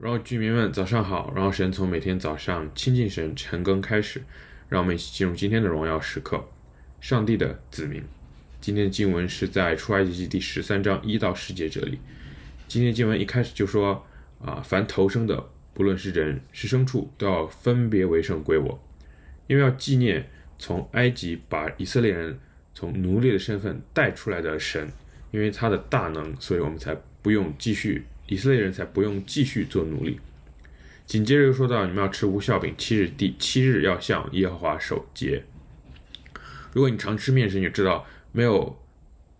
然后居民们早上好，然后神从每天早上亲近神晨更开始，让我们一起进入今天的荣耀时刻。上帝的子民，今天的经文是在出埃及记第十三章一到十节这里。今天经文一开始就说啊，凡投生的，不论是人是牲畜，都要分别为圣归我，因为要纪念从埃及把以色列人从奴隶的身份带出来的神，因为他的大能，所以我们才不用继续。以色列人才不用继续做奴隶。紧接着又说到，你们要吃无酵饼，七日第七日要向耶和华守节。如果你常吃面食，你就知道没有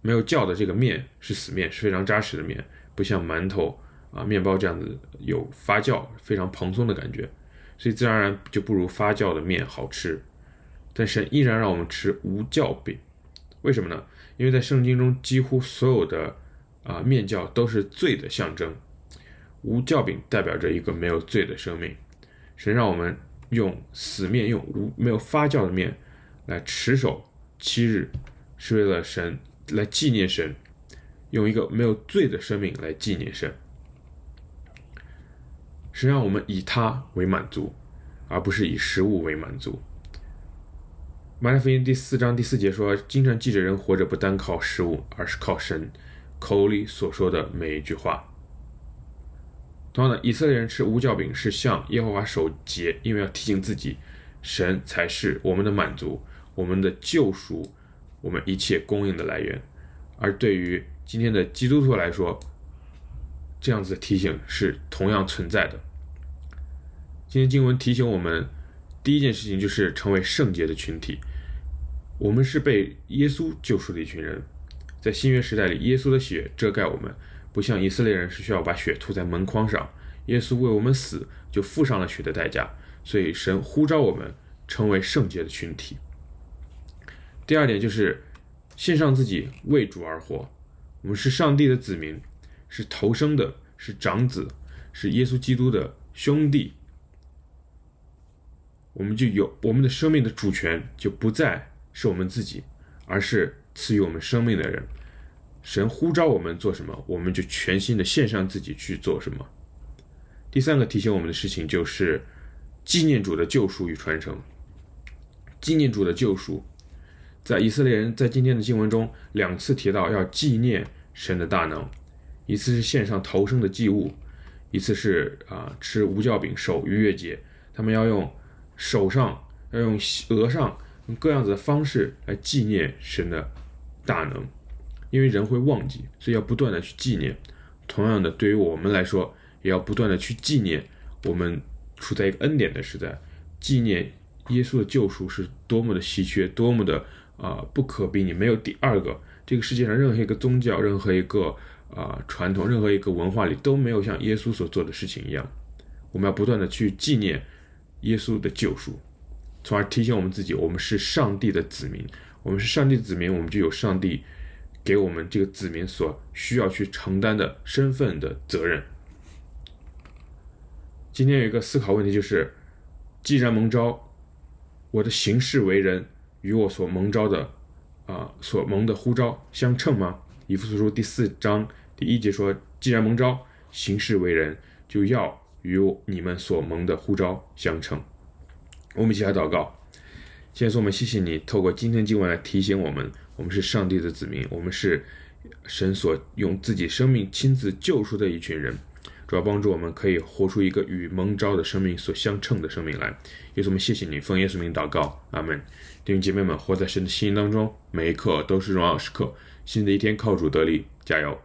没有酵的这个面是死面，是非常扎实的面，不像馒头啊、面包这样子有发酵、非常蓬松的感觉，所以自然而然就不如发酵的面好吃。但神依然让我们吃无酵饼，为什么呢？因为在圣经中几乎所有的。啊，面酵都是罪的象征，无酵饼代表着一个没有罪的生命。神让我们用死面，用无没有发酵的面来持守七日，是为了神来纪念神，用一个没有罪的生命来纪念神。神让我们以他为满足，而不是以食物为满足。马太福音第四章第四节说：“经常记着人活着不单靠食物，而是靠神。”口里所说的每一句话。同样的，以色列人吃无酵饼是向耶和华守节，因为要提醒自己，神才是我们的满足、我们的救赎、我们一切供应的来源。而对于今天的基督徒来说，这样子的提醒是同样存在的。今天经文提醒我们，第一件事情就是成为圣洁的群体。我们是被耶稣救赎的一群人。在新约时代里，耶稣的血遮盖我们，不像以色列人是需要把血涂在门框上。耶稣为我们死，就付上了血的代价。所以神呼召我们成为圣洁的群体。第二点就是献上自己为主而活。我们是上帝的子民，是头生的，是长子，是耶稣基督的兄弟。我们就有我们的生命的主权，就不再是我们自己，而是。赐予我们生命的人，神呼召我们做什么，我们就全心的献上自己去做什么。第三个提醒我们的事情就是纪念主的救赎与传承。纪念主的救赎，在以色列人在今天的经文中两次提到要纪念神的大能，一次是献上头生的祭物，一次是啊吃无酵饼守逾越节，他们要用手上要用额上用各样子的方式来纪念神的。大能，因为人会忘记，所以要不断的去纪念。同样的，对于我们来说，也要不断的去纪念。我们处在一个恩典的时代，纪念耶稣的救赎是多么的稀缺，多么的啊、不可比拟，没有第二个。这个世界上任何一个宗教，任何一个啊、传统，任何一个文化里都没有像耶稣所做的事情一样。我们要不断的去纪念耶稣的救赎，从而提醒我们自己，我们是上帝的子民。我们是上帝子民，我们就有上帝给我们这个子民所需要去承担的身份的责任。今天有一个思考问题，就是既然蒙召，我的行事为人与我所蒙召的啊、所蒙的呼召相称吗？以弗所书第四章第一节说：“既然蒙召，行事为人就要与你们所蒙的呼召相称。”我们一起来祷告。先说我们谢谢你，透过今天经文来提醒我们，我们是上帝的子民，我们是神所用自己生命亲自救赎的一群人，主要帮助我们可以活出一个与蒙召的生命所相称的生命来。耶稣，我们谢谢你，奉耶稣名祷告，阿门。弟兄姐妹们，活在神的心当中，每一刻都是荣耀时刻。新的一天靠主得力，加油。